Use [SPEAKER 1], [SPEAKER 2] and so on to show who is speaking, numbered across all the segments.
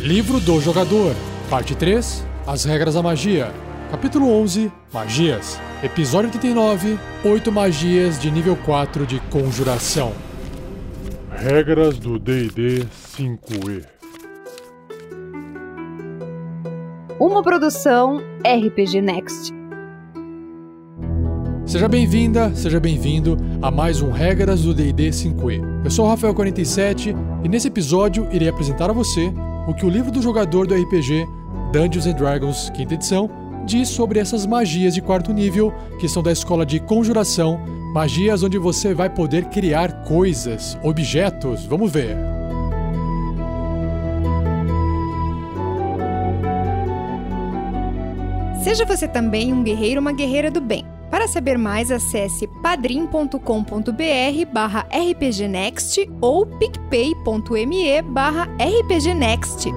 [SPEAKER 1] Livro do Jogador, Parte 3 As Regras da Magia, Capítulo 11 Magias, Episódio 89 8 Magias de nível 4 de Conjuração.
[SPEAKER 2] Regras do DD 5E
[SPEAKER 3] Uma produção RPG Next.
[SPEAKER 1] Seja bem-vinda, seja bem-vindo a mais um Regras do D&D 5e. Eu sou o Rafael47 e nesse episódio irei apresentar a você o que o livro do jogador do RPG Dungeons and Dragons, quinta edição, diz sobre essas magias de quarto nível que são da escola de conjuração, magias onde você vai poder criar coisas, objetos. Vamos ver.
[SPEAKER 3] Seja você também um guerreiro ou uma guerreira do bem. Saber mais, acesse padrim.com.br barra rpgnext ou picpay.me barra rpgnext.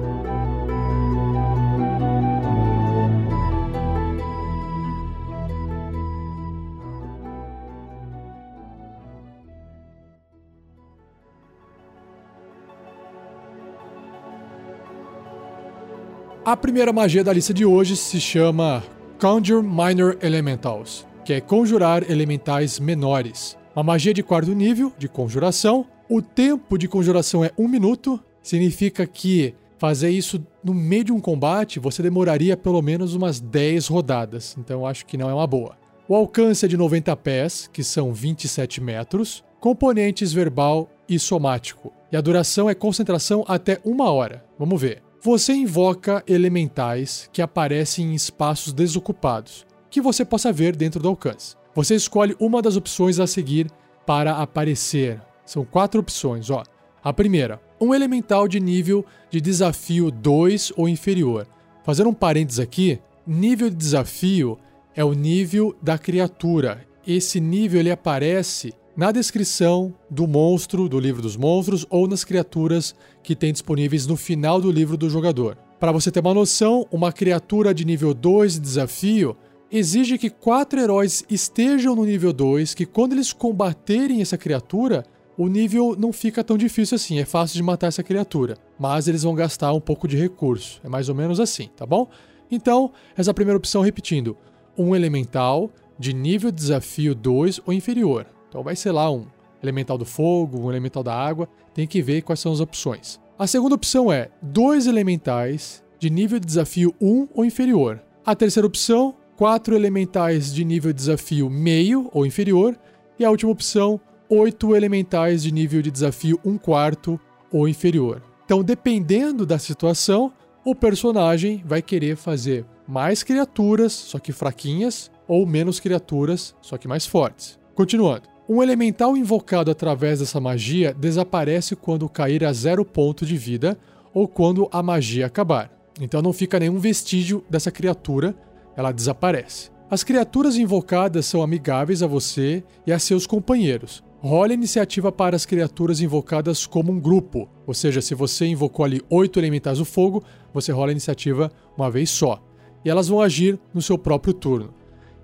[SPEAKER 1] A primeira magia da lista de hoje se chama Conjure Minor Elementals, que é conjurar elementais menores. Uma magia de quarto nível de conjuração. O tempo de conjuração é um minuto, significa que fazer isso no meio de um combate você demoraria pelo menos umas 10 rodadas, então acho que não é uma boa. O alcance é de 90 pés, que são 27 metros, componentes verbal e somático. E a duração é concentração até uma hora. Vamos ver. Você invoca elementais que aparecem em espaços desocupados, que você possa ver dentro do alcance. Você escolhe uma das opções a seguir para aparecer. São quatro opções, ó. A primeira, um elemental de nível de desafio 2 ou inferior. Fazendo um parênteses aqui, nível de desafio é o nível da criatura. Esse nível ele aparece na descrição do monstro, do livro dos monstros, ou nas criaturas que tem disponíveis no final do livro do jogador. Para você ter uma noção, uma criatura de nível 2 de desafio exige que quatro heróis estejam no nível 2, que quando eles combaterem essa criatura, o nível não fica tão difícil assim, é fácil de matar essa criatura, mas eles vão gastar um pouco de recurso. É mais ou menos assim, tá bom? Então, essa primeira opção repetindo, um elemental de nível de desafio 2 ou inferior. Então vai ser lá um elemental do fogo, um elemental da água, tem que ver quais são as opções. A segunda opção é dois elementais de nível de desafio 1 ou inferior. A terceira opção, quatro elementais de nível de desafio meio ou inferior. E a última opção, oito elementais de nível de desafio 1 quarto ou inferior. Então, dependendo da situação, o personagem vai querer fazer mais criaturas, só que fraquinhas, ou menos criaturas, só que mais fortes. Continuando. Um elemental invocado através dessa magia desaparece quando cair a zero ponto de vida ou quando a magia acabar. Então não fica nenhum vestígio dessa criatura, ela desaparece. As criaturas invocadas são amigáveis a você e a seus companheiros. Role a iniciativa para as criaturas invocadas como um grupo, ou seja, se você invocou ali oito elementais do fogo, você rola a iniciativa uma vez só. E elas vão agir no seu próprio turno.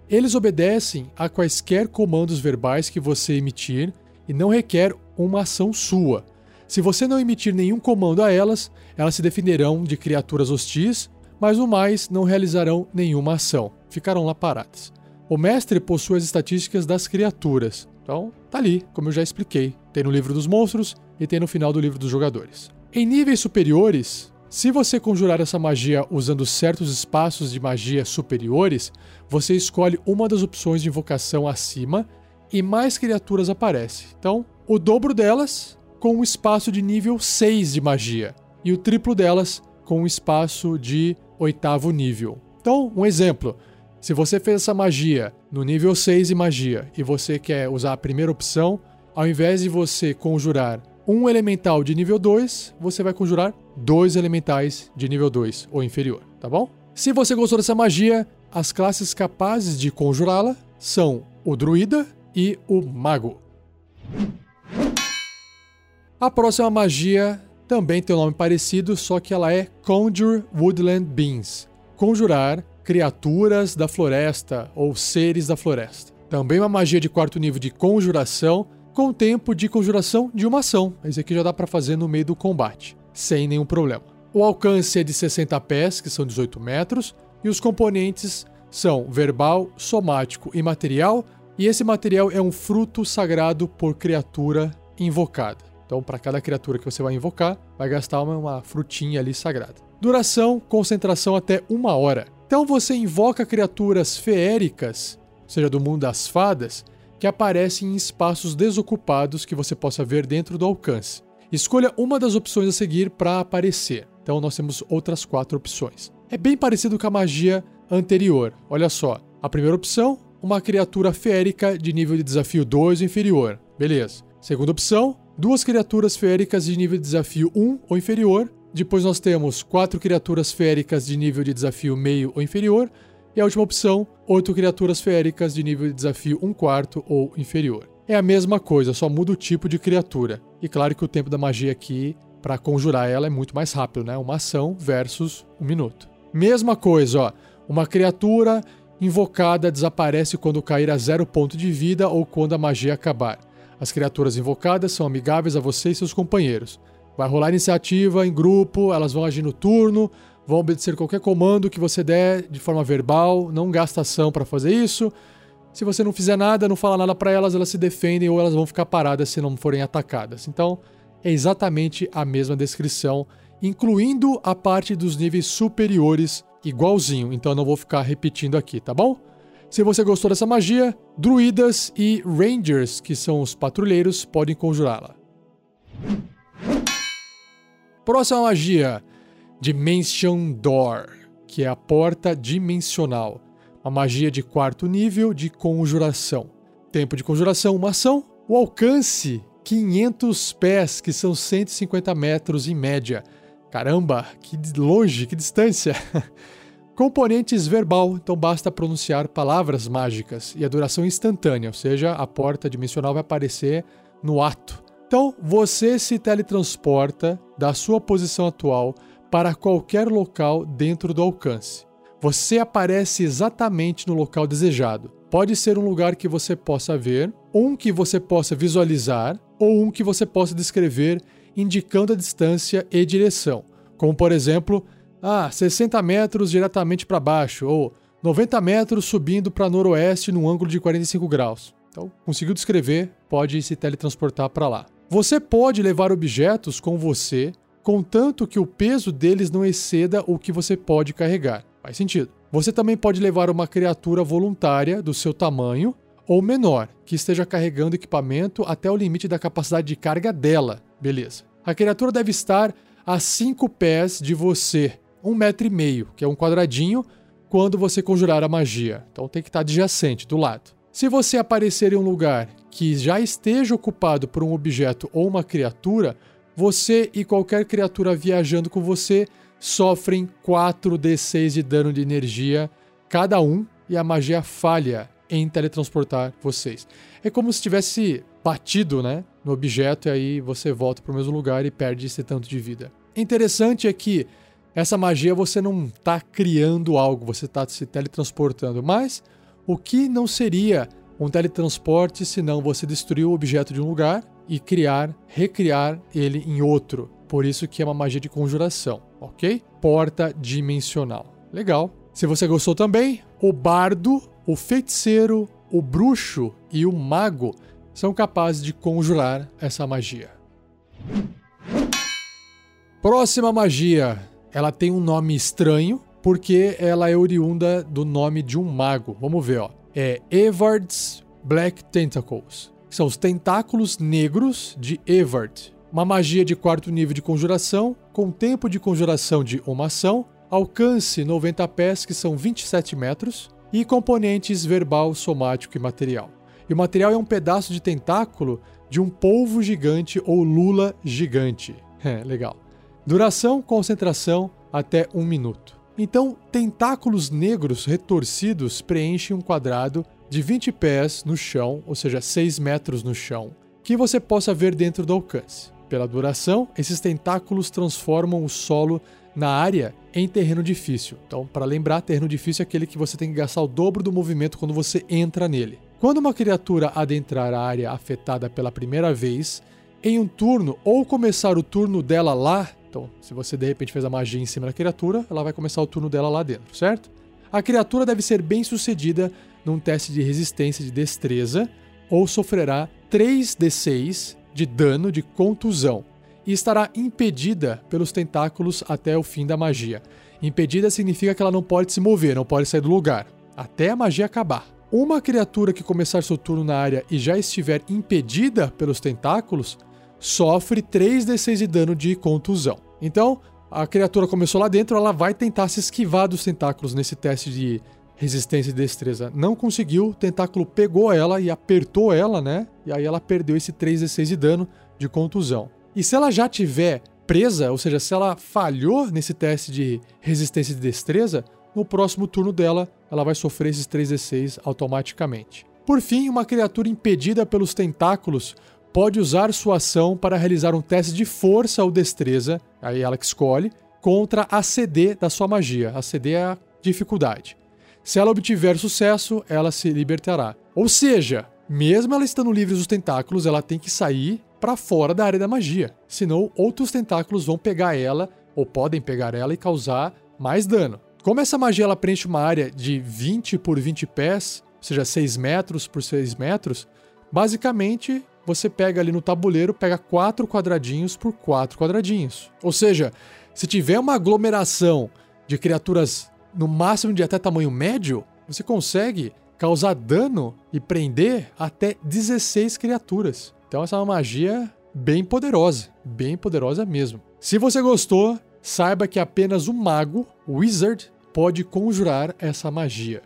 [SPEAKER 1] Eles obedecem a quaisquer comandos verbais que você emitir e não requer uma ação sua. Se você não emitir nenhum comando a elas, elas se defenderão de criaturas hostis, mas no mais não realizarão nenhuma ação, ficarão lá paradas. O mestre possui as estatísticas das criaturas, então tá ali, como eu já expliquei. Tem no livro dos monstros e tem no final do livro dos jogadores. Em níveis superiores, se você conjurar essa magia usando certos espaços de magia superiores, você escolhe uma das opções de invocação acima e mais criaturas aparecem. Então, o dobro delas com um espaço de nível 6 de magia e o triplo delas com um espaço de oitavo nível. Então, um exemplo: se você fez essa magia no nível 6 de magia e você quer usar a primeira opção, ao invés de você conjurar um elemental de nível 2, você vai conjurar dois elementais de nível 2 ou inferior, tá bom? Se você gostou dessa magia, as classes capazes de conjurá-la são o druida e o mago. A próxima magia também tem um nome parecido, só que ela é Conjure Woodland Beings. Conjurar criaturas da floresta ou seres da floresta. Também uma magia de quarto nível de conjuração com tempo de conjuração de uma ação. Esse aqui já dá para fazer no meio do combate, sem nenhum problema. O alcance é de 60 pés, que são 18 metros, e os componentes são verbal, somático e material, e esse material é um fruto sagrado por criatura invocada. Então, para cada criatura que você vai invocar, vai gastar uma, uma frutinha ali sagrada. Duração, concentração até uma hora. Então você invoca criaturas feéricas, seja do mundo das fadas, que aparecem em espaços desocupados que você possa ver dentro do alcance. Escolha uma das opções a seguir para aparecer. Então nós temos outras quatro opções. É bem parecido com a magia anterior. Olha só. A primeira opção, uma criatura feérica de nível de desafio 2 ou inferior. Beleza. Segunda opção, duas criaturas feéricas de nível de desafio 1 ou inferior. Depois nós temos quatro criaturas feéricas de nível de desafio meio ou inferior. E a última opção, oito criaturas feéricas de nível de desafio 1 quarto ou inferior. É a mesma coisa, só muda o tipo de criatura. E claro que o tempo da magia aqui, para conjurar ela, é muito mais rápido, né? Uma ação versus um minuto. Mesma coisa, ó. Uma criatura invocada desaparece quando cair a zero ponto de vida ou quando a magia acabar. As criaturas invocadas são amigáveis a você e seus companheiros. Vai rolar iniciativa em grupo, elas vão agir no turno, vão obedecer qualquer comando que você der de forma verbal, não gasta ação para fazer isso. Se você não fizer nada, não falar nada para elas, elas se defendem ou elas vão ficar paradas se não forem atacadas. Então, é exatamente a mesma descrição, incluindo a parte dos níveis superiores, igualzinho. Então, eu não vou ficar repetindo aqui, tá bom? Se você gostou dessa magia, druidas e rangers, que são os patrulheiros, podem conjurá-la. Próxima magia: Dimension Door, que é a porta dimensional. Uma magia de quarto nível de conjuração. Tempo de conjuração, uma ação. O alcance, 500 pés, que são 150 metros em média. Caramba, que longe, que distância! Componentes verbal, então basta pronunciar palavras mágicas e a duração instantânea, ou seja, a porta dimensional vai aparecer no ato. Então, você se teletransporta da sua posição atual para qualquer local dentro do alcance. Você aparece exatamente no local desejado. Pode ser um lugar que você possa ver, um que você possa visualizar ou um que você possa descrever indicando a distância e direção, como por exemplo ah, 60 metros diretamente para baixo, ou 90 metros subindo para noroeste num ângulo de 45 graus. Então, conseguiu descrever, pode se teletransportar para lá. Você pode levar objetos com você, contanto que o peso deles não exceda o que você pode carregar. Faz sentido. Você também pode levar uma criatura voluntária do seu tamanho ou menor, que esteja carregando equipamento até o limite da capacidade de carga dela. Beleza. A criatura deve estar a 5 pés de você, um metro e meio, que é um quadradinho, quando você conjurar a magia. Então tem que estar adjacente, do lado. Se você aparecer em um lugar que já esteja ocupado por um objeto ou uma criatura, você e qualquer criatura viajando com você sofrem 4d6 de dano de energia cada um e a magia falha em teletransportar vocês. É como se tivesse batido, né, no objeto e aí você volta para o mesmo lugar e perde esse tanto de vida. Interessante é que essa magia você não está criando algo, você está se teletransportando. Mas o que não seria um teletransporte se não você destruir o objeto de um lugar e criar, recriar ele em outro? Por isso que é uma magia de conjuração, ok? Porta dimensional. Legal. Se você gostou também, o bardo, o feiticeiro, o bruxo e o mago são capazes de conjurar essa magia. Próxima magia, ela tem um nome estranho porque ela é oriunda do nome de um mago. Vamos ver, ó. É Evard's Black Tentacles. São os tentáculos negros de Evard. Uma magia de quarto nível de conjuração, com tempo de conjuração de uma ação, alcance 90 pés, que são 27 metros, e componentes verbal, somático e material. E o material é um pedaço de tentáculo de um polvo gigante ou lula gigante. É, legal. Duração, concentração até um minuto. Então, tentáculos negros retorcidos preenchem um quadrado de 20 pés no chão, ou seja, 6 metros no chão, que você possa ver dentro do alcance. Pela duração, esses tentáculos transformam o solo na área em terreno difícil. Então, para lembrar, terreno difícil é aquele que você tem que gastar o dobro do movimento quando você entra nele. Quando uma criatura adentrar a área afetada pela primeira vez, em um turno ou começar o turno dela lá, Então, se você de repente fez a magia em cima da criatura, ela vai começar o turno dela lá dentro, certo? A criatura deve ser bem sucedida num teste de resistência de destreza ou sofrerá 3d6 de dano de contusão e estará impedida pelos tentáculos até o fim da magia. Impedida significa que ela não pode se mover, não pode sair do lugar, até a magia acabar. Uma criatura que começar seu turno na área e já estiver impedida pelos tentáculos sofre 3d6 de dano de contusão. Então, a criatura começou lá dentro, ela vai tentar se esquivar dos tentáculos nesse teste de resistência e destreza. Não conseguiu, o tentáculo pegou ela e apertou ela, né? E aí ela perdeu esse 3d6 de dano de contusão. E se ela já tiver presa, ou seja, se ela falhou nesse teste de resistência e destreza, no próximo turno dela, ela vai sofrer esses 3d6 automaticamente. Por fim, uma criatura impedida pelos tentáculos pode usar sua ação para realizar um teste de força ou destreza, aí ela que escolhe, contra a CD da sua magia. A CD é a dificuldade. Se ela obtiver sucesso, ela se libertará. Ou seja, mesmo ela estando livre dos tentáculos, ela tem que sair para fora da área da magia. Senão, outros tentáculos vão pegar ela, ou podem pegar ela e causar mais dano. Como essa magia ela preenche uma área de 20 por 20 pés, ou seja, 6 metros por 6 metros, basicamente você pega ali no tabuleiro, pega quatro quadradinhos por quatro quadradinhos. Ou seja, se tiver uma aglomeração de criaturas no máximo de até tamanho médio, você consegue causar dano e prender até 16 criaturas. Então essa é uma magia bem poderosa, bem poderosa mesmo. Se você gostou, saiba que apenas o mago, o wizard, pode conjurar essa magia.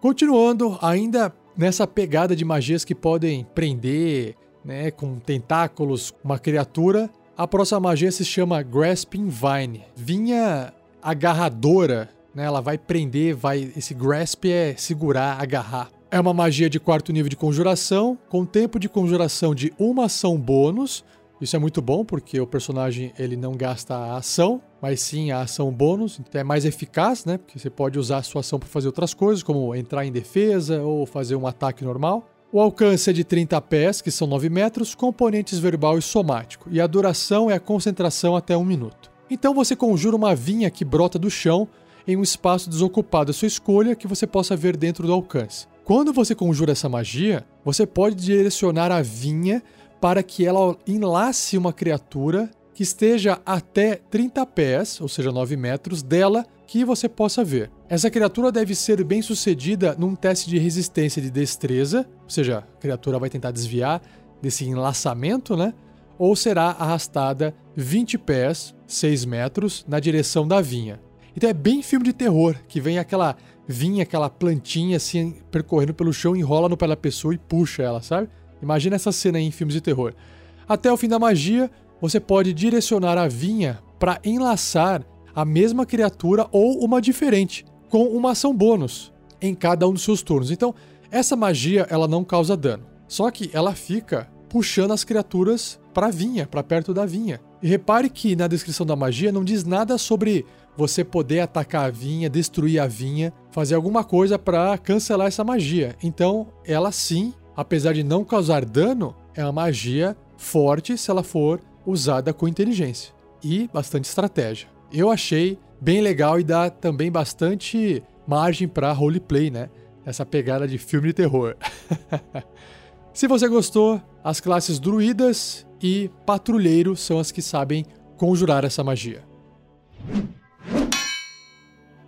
[SPEAKER 1] Continuando, ainda nessa pegada de magias que podem prender, né, com tentáculos, uma criatura. A próxima magia se chama Grasping Vine, vinha agarradora, né? Ela vai prender, vai esse grasp é segurar, agarrar. É uma magia de quarto nível de conjuração, com tempo de conjuração de uma ação bônus isso é muito bom porque o personagem ele não gasta a ação, mas sim a ação bônus, então é mais eficaz, né? Porque você pode usar a sua ação para fazer outras coisas, como entrar em defesa ou fazer um ataque normal. O alcance é de 30 pés, que são 9 metros, componentes verbal e somático, e a duração é a concentração até um minuto. Então você conjura uma vinha que brota do chão em um espaço desocupado à sua escolha que você possa ver dentro do alcance. Quando você conjura essa magia, você pode direcionar a vinha para que ela enlace uma criatura que esteja até 30 pés, ou seja, 9 metros, dela que você possa ver. Essa criatura deve ser bem sucedida num teste de resistência de destreza, ou seja, a criatura vai tentar desviar desse enlaçamento, né? Ou será arrastada 20 pés, 6 metros, na direção da vinha. Então é bem filme de terror, que vem aquela vinha, aquela plantinha assim, percorrendo pelo chão, enrola no pé da pessoa e puxa ela, sabe? Imagina essa cena em filmes de terror. Até o fim da magia, você pode direcionar a vinha para enlaçar a mesma criatura ou uma diferente, com uma ação bônus em cada um dos seus turnos. Então, essa magia ela não causa dano, só que ela fica puxando as criaturas para a vinha, para perto da vinha. E repare que na descrição da magia não diz nada sobre você poder atacar a vinha, destruir a vinha, fazer alguma coisa para cancelar essa magia. Então, ela sim apesar de não causar dano, é uma magia forte se ela for usada com inteligência e bastante estratégia. Eu achei bem legal e dá também bastante margem para roleplay, né? Essa pegada de filme de terror. se você gostou, as classes druidas e patrulheiro são as que sabem conjurar essa magia.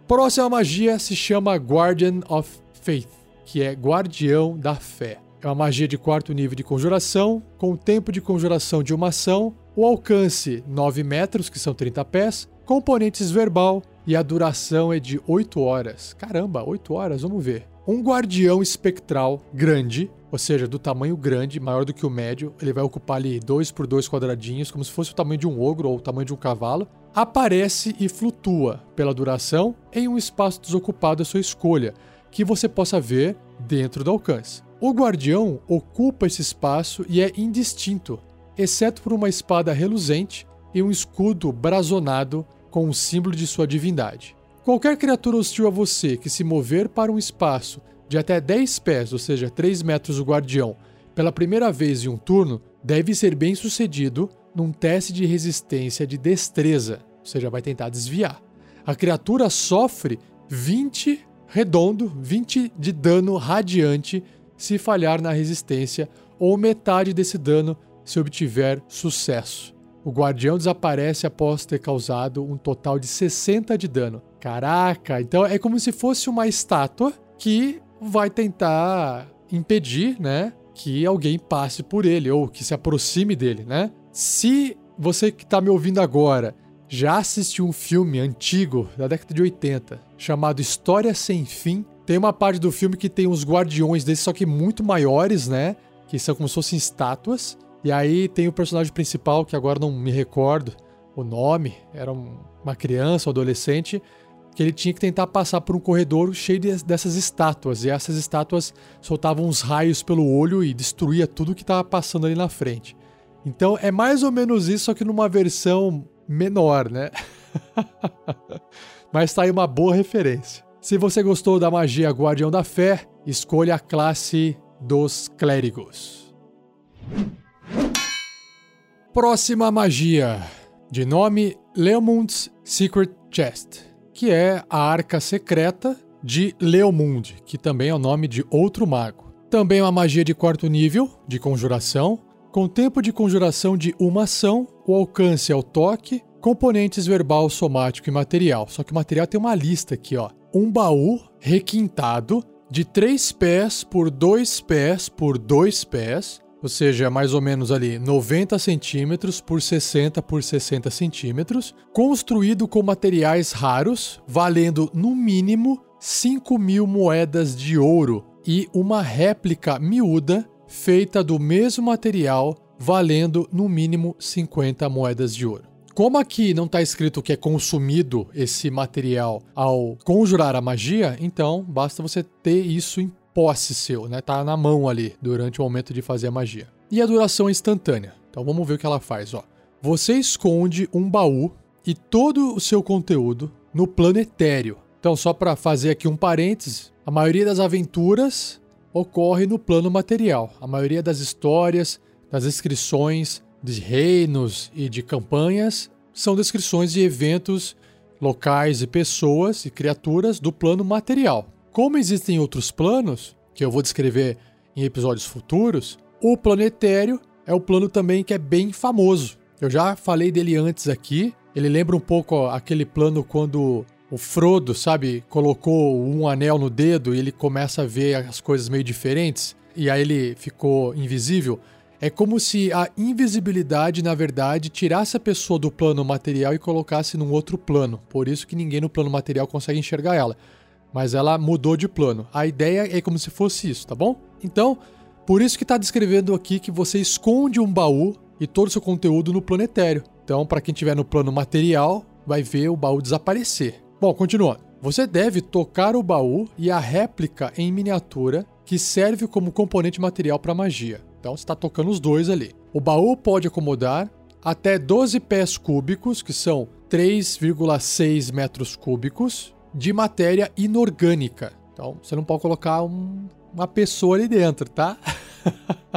[SPEAKER 1] Próxima magia se chama Guardian of Faith, que é Guardião da Fé. É uma magia de quarto nível de conjuração, com o tempo de conjuração de uma ação, o alcance 9 metros, que são 30 pés, componentes verbal e a duração é de 8 horas. Caramba, 8 horas, vamos ver. Um guardião espectral grande, ou seja, do tamanho grande, maior do que o médio, ele vai ocupar ali 2 por 2 quadradinhos, como se fosse o tamanho de um ogro ou o tamanho de um cavalo, aparece e flutua pela duração em um espaço desocupado à sua escolha, que você possa ver dentro do alcance. O guardião ocupa esse espaço e é indistinto, exceto por uma espada reluzente e um escudo brazonado com o símbolo de sua divindade. Qualquer criatura hostil a você que se mover para um espaço de até 10 pés, ou seja, 3 metros do guardião, pela primeira vez em um turno, deve ser bem sucedido num teste de resistência de destreza, ou seja, vai tentar desviar. A criatura sofre 20 redondo, 20 de dano radiante se falhar na resistência, ou metade desse dano se obtiver sucesso. O guardião desaparece após ter causado um total de 60 de dano. Caraca, então é como se fosse uma estátua que vai tentar impedir, né, que alguém passe por ele ou que se aproxime dele, né? Se você que está me ouvindo agora já assistiu um filme antigo da década de 80 chamado História Sem Fim, tem uma parte do filme que tem uns guardiões desses, só que muito maiores, né? Que são como se fossem estátuas. E aí tem o personagem principal, que agora não me recordo o nome, era uma criança, um adolescente, que ele tinha que tentar passar por um corredor cheio de, dessas estátuas. E essas estátuas soltavam uns raios pelo olho e destruía tudo que estava passando ali na frente. Então é mais ou menos isso, só que numa versão menor, né? Mas tá aí uma boa referência. Se você gostou da magia Guardião da Fé, escolha a classe dos clérigos. Próxima magia, de nome Leomund's Secret Chest, que é a arca secreta de Leomund, que também é o nome de outro mago. Também é uma magia de quarto nível, de conjuração, com tempo de conjuração de uma ação, o alcance ao toque, componentes verbal, somático e material. Só que o material tem uma lista aqui, ó. Um baú requintado de 3 pés por 2 pés por 2 pés, ou seja, mais ou menos ali 90 centímetros por 60 por 60 centímetros, construído com materiais raros, valendo no mínimo 5 mil moedas de ouro e uma réplica miúda feita do mesmo material, valendo no mínimo 50 moedas de ouro. Como aqui não está escrito que é consumido esse material ao conjurar a magia, então basta você ter isso em posse seu, né? Tá na mão ali durante o momento de fazer a magia. E a duração é instantânea. Então vamos ver o que ela faz, ó. Você esconde um baú e todo o seu conteúdo no plano etéreo. Então, só para fazer aqui um parênteses, a maioria das aventuras ocorre no plano material. A maioria das histórias, das descrições de reinos e de campanhas são descrições de eventos locais e pessoas e criaturas do plano material. Como existem outros planos, que eu vou descrever em episódios futuros, o planetério é o plano também que é bem famoso. Eu já falei dele antes aqui. Ele lembra um pouco ó, aquele plano quando o Frodo, sabe, colocou um anel no dedo e ele começa a ver as coisas meio diferentes e aí ele ficou invisível. É como se a invisibilidade, na verdade, tirasse a pessoa do plano material e colocasse num outro plano. Por isso que ninguém no plano material consegue enxergar ela mas ela mudou de plano. A ideia é como se fosse isso, tá bom? Então, por isso que está descrevendo aqui que você esconde um baú e todo o seu conteúdo no planetário. Então, para quem estiver no plano material, vai ver o baú desaparecer. Bom, continuando. Você deve tocar o baú e a réplica em miniatura que serve como componente material para magia. Então, você está tocando os dois ali. O baú pode acomodar até 12 pés cúbicos, que são 3,6 metros cúbicos, de matéria inorgânica. Então, você não pode colocar um, uma pessoa ali dentro, tá?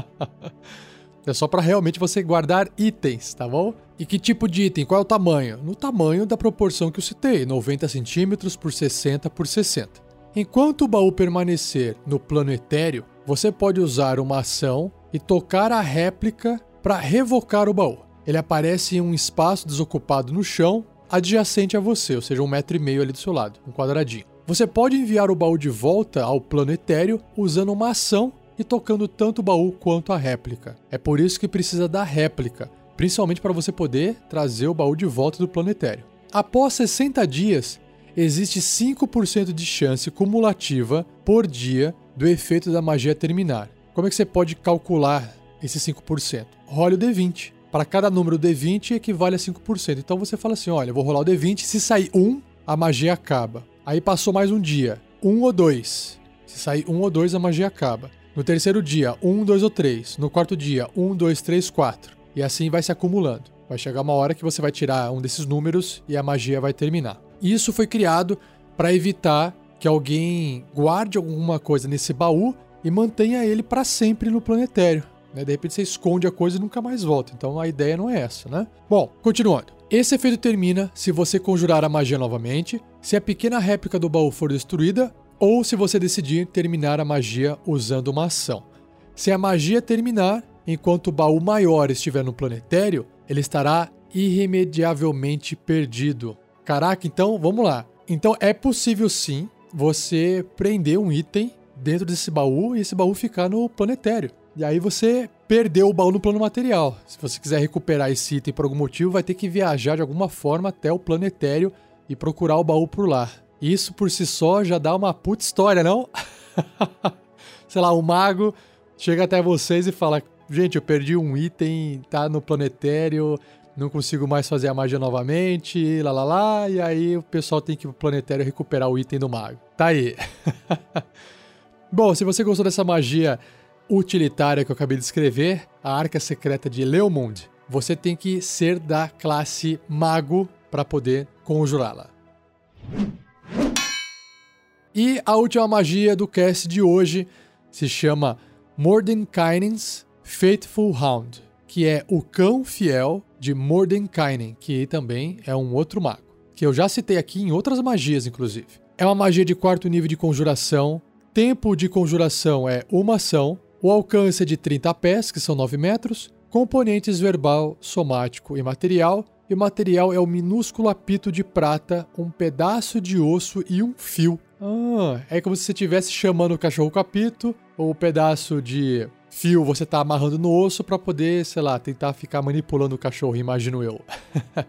[SPEAKER 1] é só para realmente você guardar itens, tá bom? E que tipo de item? Qual é o tamanho? No tamanho da proporção que eu citei, 90 centímetros por 60 por 60. Enquanto o baú permanecer no plano etéreo, você pode usar uma ação e tocar a réplica para revocar o baú. Ele aparece em um espaço desocupado no chão adjacente a você, ou seja, um metro e meio ali do seu lado, um quadradinho. Você pode enviar o baú de volta ao plano etéreo usando uma ação e tocando tanto o baú quanto a réplica. É por isso que precisa da réplica, principalmente para você poder trazer o baú de volta do plano etéreo. Após 60 dias, existe 5% de chance cumulativa por dia do efeito da magia terminar. Como é que você pode calcular esse 5%? Role o D20. Para cada número D20 equivale a 5%. Então você fala assim: olha, vou rolar o D20, se sair 1, a magia acaba. Aí passou mais um dia, 1 ou 2. Se sair 1 ou 2, a magia acaba. No terceiro dia, 1, 2 ou 3. No quarto dia, 1, 2, 3, 4. E assim vai se acumulando. Vai chegar uma hora que você vai tirar um desses números e a magia vai terminar. Isso foi criado para evitar que alguém guarde alguma coisa nesse baú e mantenha ele para sempre no planetário. Né? De repente você esconde a coisa e nunca mais volta. Então a ideia não é essa, né? Bom, continuando. Esse efeito termina se você conjurar a magia novamente, se a pequena réplica do baú for destruída ou se você decidir terminar a magia usando uma ação. Se a magia terminar enquanto o baú maior estiver no planetério, ele estará irremediavelmente perdido. Caraca, então vamos lá. Então é possível sim você prender um item dentro desse baú e esse baú ficar no planetério. E aí você perdeu o baú no plano material. Se você quiser recuperar esse item por algum motivo, vai ter que viajar de alguma forma até o planetério e procurar o baú por lá. Isso por si só já dá uma puta história, não? Sei lá, o mago chega até vocês e fala: Gente, eu perdi um item, tá no planetério, não consigo mais fazer a magia novamente, lá lá lá, e aí o pessoal tem que ir pro planetário recuperar o item do mago. Tá aí. Bom, se você gostou dessa magia utilitária que eu acabei de escrever, a Arca Secreta de Leomund, você tem que ser da classe Mago para poder conjurá-la. E a última magia do cast de hoje se chama Mordenkainen's Faithful Hound, que é o cão fiel de Mordenkainen, que também é um outro mago, que eu já citei aqui em outras magias, inclusive. É uma magia de quarto nível de conjuração. Tempo de conjuração é uma ação. O alcance é de 30 pés, que são 9 metros. Componentes verbal, somático e material. E o material é o minúsculo apito de prata, um pedaço de osso e um fio. Ah, é como se você estivesse chamando o cachorro capito, ou o pedaço de fio você tá amarrando no osso para poder, sei lá, tentar ficar manipulando o cachorro, imagino eu.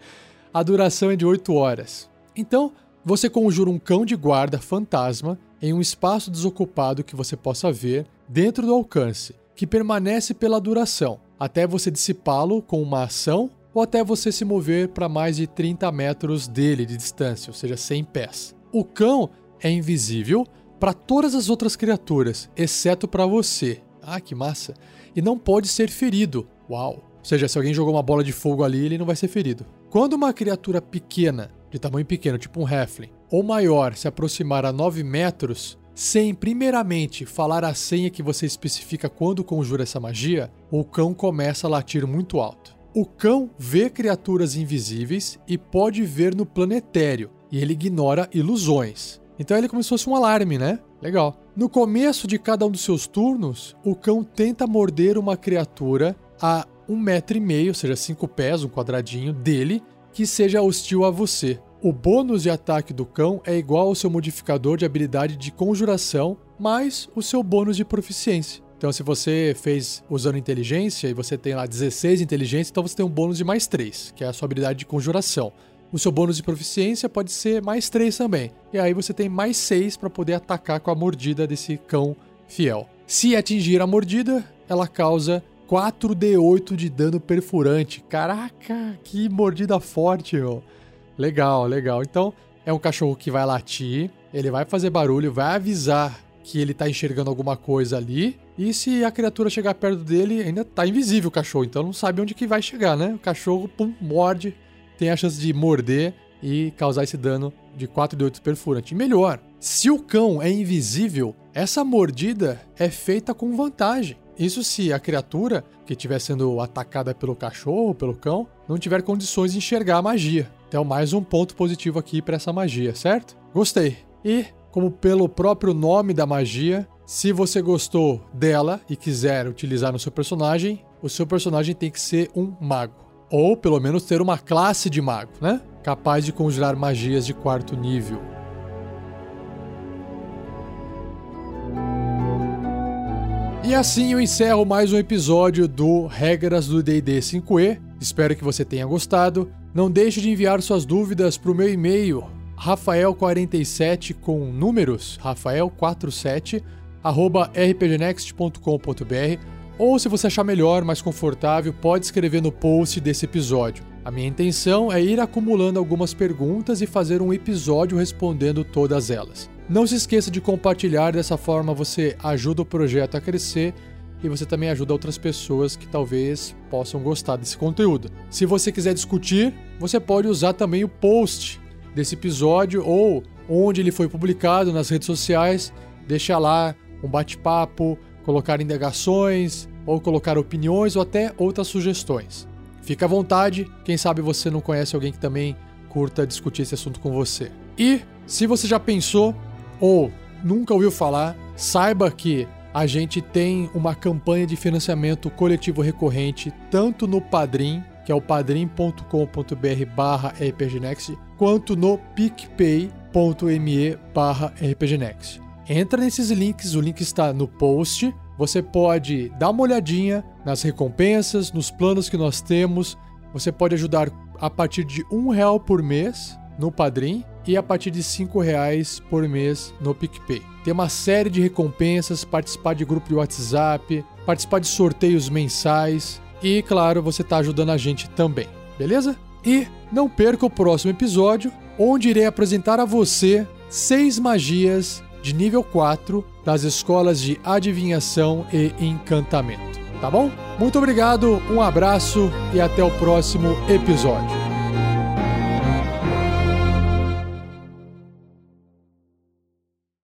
[SPEAKER 1] a duração é de 8 horas. Então, você conjura um cão de guarda fantasma em um espaço desocupado que você possa ver dentro do alcance, que permanece pela duração, até você dissipá-lo com uma ação ou até você se mover para mais de 30 metros dele de distância, ou seja, 100 pés. O cão é invisível para todas as outras criaturas, exceto para você, ah, que massa. E não pode ser ferido. Uau. Ou seja, se alguém jogou uma bola de fogo ali, ele não vai ser ferido. Quando uma criatura pequena, de tamanho pequeno, tipo um Halfling, ou maior, se aproximar a 9 metros, sem primeiramente falar a senha que você especifica quando conjura essa magia, o cão começa a latir muito alto. O cão vê criaturas invisíveis e pode ver no planetério, e ele ignora ilusões. Então ele é como se fosse um alarme, né? Legal. No começo de cada um dos seus turnos, o cão tenta morder uma criatura a um metro e meio, ou seja, cinco pés, um quadradinho dele, que seja hostil a você. O bônus de ataque do cão é igual ao seu modificador de habilidade de conjuração mais o seu bônus de proficiência. Então, se você fez usando inteligência e você tem lá 16 inteligência, então você tem um bônus de mais 3, que é a sua habilidade de conjuração. O seu bônus de proficiência pode ser mais 3 também. E aí você tem mais 6 para poder atacar com a mordida desse cão fiel. Se atingir a mordida, ela causa 4d8 de dano perfurante. Caraca, que mordida forte, meu. Legal, legal. Então, é um cachorro que vai latir, ele vai fazer barulho, vai avisar que ele tá enxergando alguma coisa ali. E se a criatura chegar perto dele, ainda tá invisível o cachorro, então não sabe onde que vai chegar, né? O cachorro, pum, morde, tem a chance de morder e causar esse dano de 4 de 8 perfurante. melhor, se o cão é invisível, essa mordida é feita com vantagem. Isso se a criatura que estiver sendo atacada pelo cachorro, pelo cão, não tiver condições de enxergar a magia. Então, mais um ponto positivo aqui para essa magia, certo? Gostei. E, como pelo próprio nome da magia, se você gostou dela e quiser utilizar no seu personagem, o seu personagem tem que ser um mago. Ou pelo menos ter uma classe de mago, né? Capaz de conjurar magias de quarto nível. E assim eu encerro mais um episódio do Regras do D&D 5e. Espero que você tenha gostado. Não deixe de enviar suas dúvidas para o meu e-mail rafael47 com números rafael47 arroba rpgnext.com.br ou se você achar melhor, mais confortável, pode escrever no post desse episódio. A minha intenção é ir acumulando algumas perguntas e fazer um episódio respondendo todas elas. Não se esqueça de compartilhar, dessa forma você ajuda o projeto a crescer e você também ajuda outras pessoas que talvez possam gostar desse conteúdo. Se você quiser discutir, você pode usar também o post desse episódio ou onde ele foi publicado nas redes sociais. Deixa lá um bate-papo, colocar indagações, ou colocar opiniões ou até outras sugestões. Fica à vontade, quem sabe você não conhece alguém que também curta discutir esse assunto com você. E se você já pensou ou nunca ouviu falar, saiba que a gente tem uma campanha de financiamento coletivo recorrente tanto no Padrim, que é o padrim.com.br barra rpgnext, quanto no picpay.me barra rpgnext. Entra nesses links, o link está no post. Você pode dar uma olhadinha nas recompensas, nos planos que nós temos. Você pode ajudar a partir de um real por mês no Padrim e a partir de cinco reais por mês no PicPay. Tem uma série de recompensas, participar de grupo de WhatsApp, participar de sorteios mensais e, claro, você está ajudando a gente também, beleza? E não perca o próximo episódio, onde irei apresentar a você seis magias de nível 4 das escolas de adivinhação e encantamento. Tá bom? Muito obrigado, um abraço e até o próximo episódio.